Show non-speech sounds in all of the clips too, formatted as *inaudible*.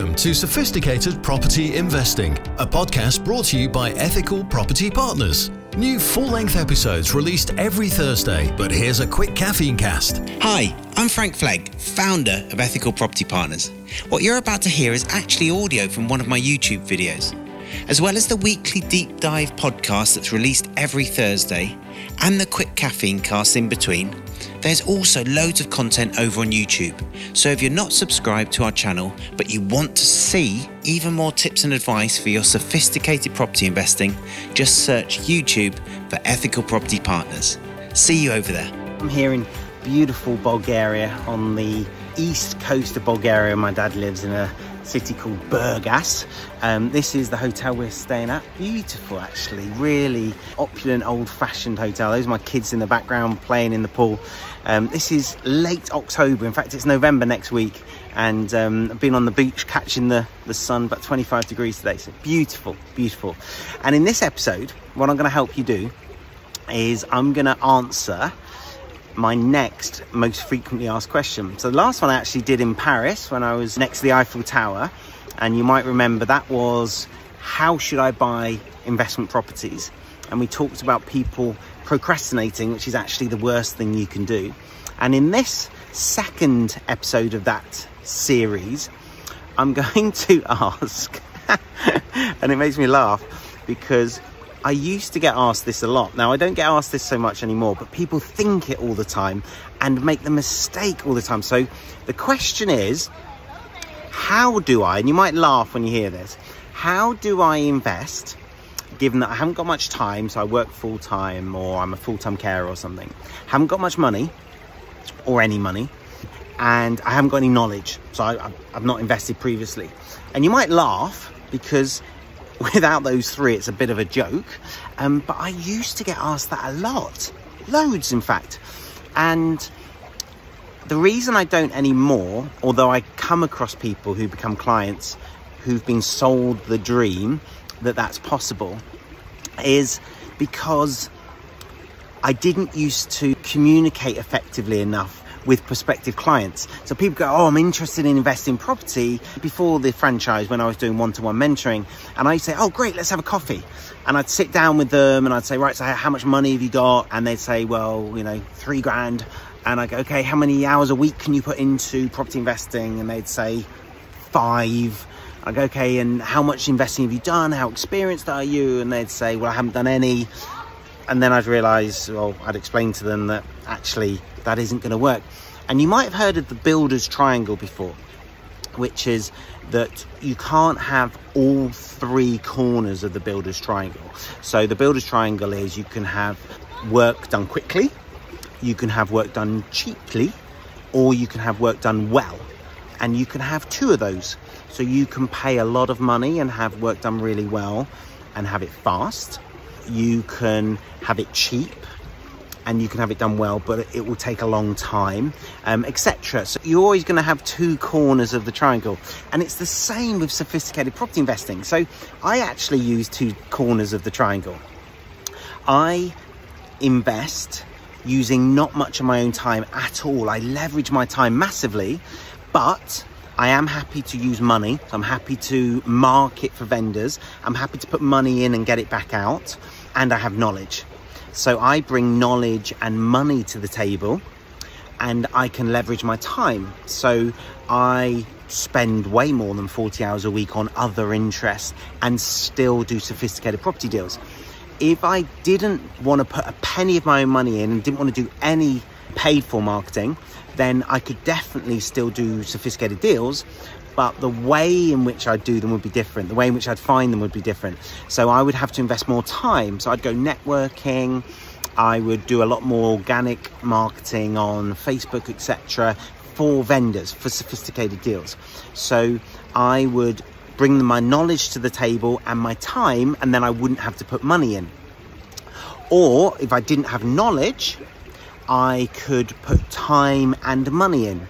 Welcome to Sophisticated Property Investing, a podcast brought to you by Ethical Property Partners. New full length episodes released every Thursday, but here's a quick caffeine cast. Hi, I'm Frank Flegg, founder of Ethical Property Partners. What you're about to hear is actually audio from one of my YouTube videos. As well as the weekly deep dive podcast that's released every Thursday and the quick caffeine cast in between, there's also loads of content over on YouTube. So if you're not subscribed to our channel, but you want to see even more tips and advice for your sophisticated property investing, just search YouTube for Ethical Property Partners. See you over there. I'm here in beautiful Bulgaria on the east coast of Bulgaria. My dad lives in a city called Burgas. Um, this is the hotel we're staying at. Beautiful, actually, really opulent, old-fashioned hotel. Those are my kids in the background playing in the pool. Um, this is late October. In fact, it's November next week, and um, I've been on the beach catching the the sun, about 25 degrees today. So beautiful, beautiful. And in this episode, what I'm going to help you do is I'm going to answer my next most frequently asked question. So the last one I actually did in Paris when I was next to the Eiffel Tower, and you might remember that was how should I buy investment properties? And we talked about people procrastinating, which is actually the worst thing you can do. And in this second episode of that series, I'm *laughs* going to ask, *laughs* and it makes me laugh because I used to get asked this a lot. Now, I don't get asked this so much anymore, but people think it all the time and make the mistake all the time. So the question is, how do I, and you might laugh when you hear this, how do I invest given that I haven't got much time, so I work full time or I'm a full time carer or something, haven't got much money or any money, and I haven't got any knowledge, so I, have not invested previously. And you might laugh because without those three, it's a bit of a joke. Um, but I used to get asked that a lot, loads, in fact. And the reason I don't anymore, although I come across people who become clients who've been sold the dream that that's possible, is because I didn't used to communicate effectively enough with prospective clients. So people go, Oh, I'm interested in investing in property before the franchise when I was doing one to one mentoring. And I'd say, Oh, great, let's have a coffee. And I'd sit down with them and I'd say, Right, so how much money have you got? And they'd say, Well, you know, three grand. And I go, Okay, how many hours a week can you put into property investing? And they'd say, Five. I go, okay, and how much investing have you done? How experienced are you? And they'd say, well, I haven't done any. And then I'd realise, well, I'd explain to them that actually that isn't going to work. And you might have heard of the builder's triangle before, which is that you can't have all three corners of the builder's triangle. So the builder's triangle is you can have work done quickly, you can have work done cheaply, or you can have work done well. And you can have two of those. So you can pay a lot of money and have work done really well and have it fast. You can have it cheap and you can have it done well, but it will take a long time, um, etc. So you're always going to have two corners of the triangle, and it's the same with sophisticated property investing. So I actually use two corners of the triangle. I invest using not much of my own time at all. I leverage my time massively, but I am happy to use money. I'm happy to market for vendors. I'm happy to put money in and get it back out. And I have knowledge. So I bring knowledge and money to the table and I can leverage my time. So I spend way more than 40 hours a week on other interests and still do sophisticated property deals. If I didn't want to put a penny of my own money in and didn't want to do any paid for marketing, then I could definitely still do sophisticated deals but the way in which I'd do them would be different. The way in which I'd find them would be different. So I would have to invest more time. So I'd go networking. I would do a lot more organic marketing on Facebook, etc., for vendors for sophisticated deals. So I would bring my knowledge to the table and my time, and then I wouldn't have to put money in. Or if I didn't have knowledge, I could put time and money in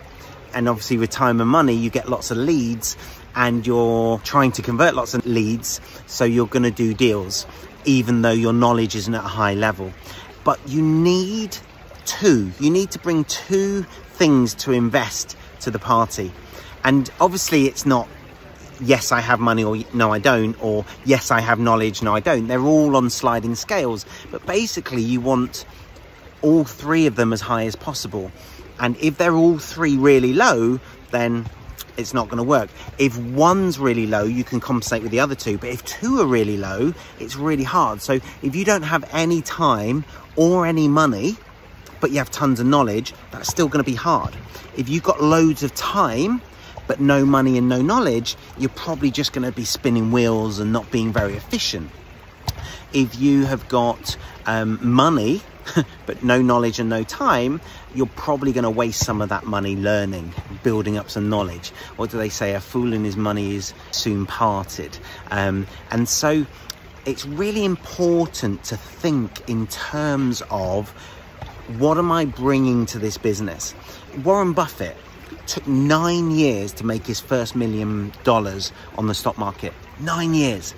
and obviously with time and money you get lots of leads and you're trying to convert lots of leads so you're going to do deals even though your knowledge isn't at a high level but you need two you need to bring two things to invest to the party and obviously it's not yes, I have money, or no, I don't, or yes, I have knowledge, no, I don't. They're all on sliding scales. But basically, you want all three of them as high as possible. And if they're all three really low, then it's not going to work. If one's really low, you can compensate with the other two. But if two are really low, it's really hard. So if you don't have any time or any money, but you have tons of knowledge, that's still going to be hard. If you've got loads of time, but no money and no knowledge, you're probably just going to be spinning wheels and not being very efficient. If you have got um, money, *laughs* but no knowledge and no time, you're probably going to waste some of that money learning, building up some knowledge. What do they say? A fool and his money is soon parted. Um, and so it's really important to think in terms of what am I bringing to this business? Warren Buffett took nine years to make his first million dollars on the stock market. Nine years.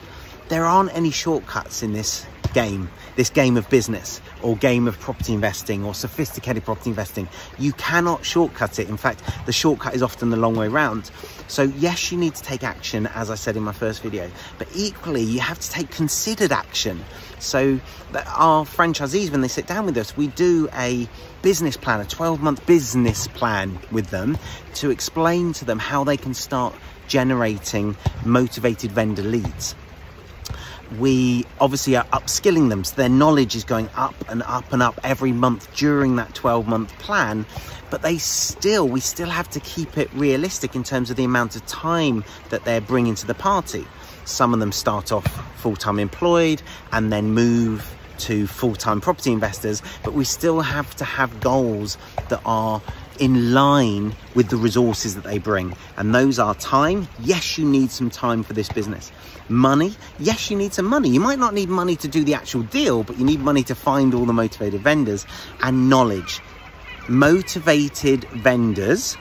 There aren't any shortcuts in this game, this game of business or game of property investing or sophisticated property investing. You cannot shortcut it. In fact, the shortcut is often the long way round. So, yes, you need to take action, as I said in my first video, but equally, you have to take considered action. So, our franchisees, when they sit down with us, we do a business plan, a 12 month business plan with them to explain to them how they can start generating motivated vendor leads we obviously are upskilling them. So their knowledge is going up and up and up every month during that 12 month plan. But they still we still have to keep it realistic in terms of the amount of time that they're bringing to the party. Some of them start off full-time employed and then move to full-time property investors. But we still have to have goals that are in line with the resources that they bring. And those are time. Yes, you need some time for this business. Money. Yes, you need some money. You might not need money to do the actual deal, but you need money to find all the motivated vendors and knowledge. Motivated vendors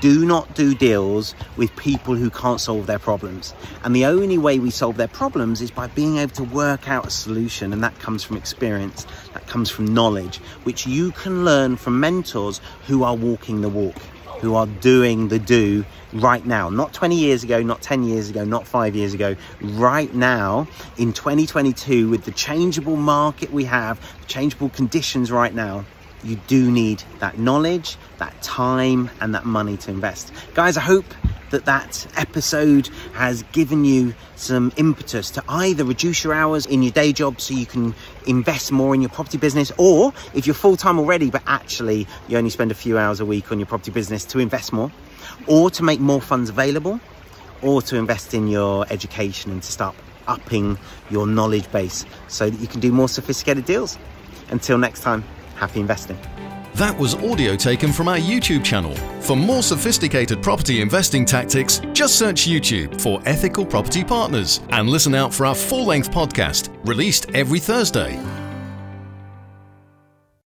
do not do deals with people who can't solve their problems. And the only way we solve their problems is by being able to work out a solution. And that comes from experience, that comes from knowledge, which you can learn from mentors who are walking the walk, who are doing the do right now. Not 20 years ago, not 10 years ago, not five years ago. Right now, in 2022, with the changeable market we have, changeable conditions right now you do need that knowledge, that time, and that money to invest. Guys, I hope that that episode has given you some impetus to either reduce your hours in your day job so you can invest more in your property business, or if you're full time already, but actually you only spend a few hours a week on your property business to invest more, or to make more funds available, or to invest in your education and to start upping your knowledge base so that you can do more sophisticated deals. Until next time happy investing. That was audio taken from our YouTube channel. For more sophisticated property investing tactics, just search YouTube for Ethical Property Partners and listen out for our full length podcast released every Thursday.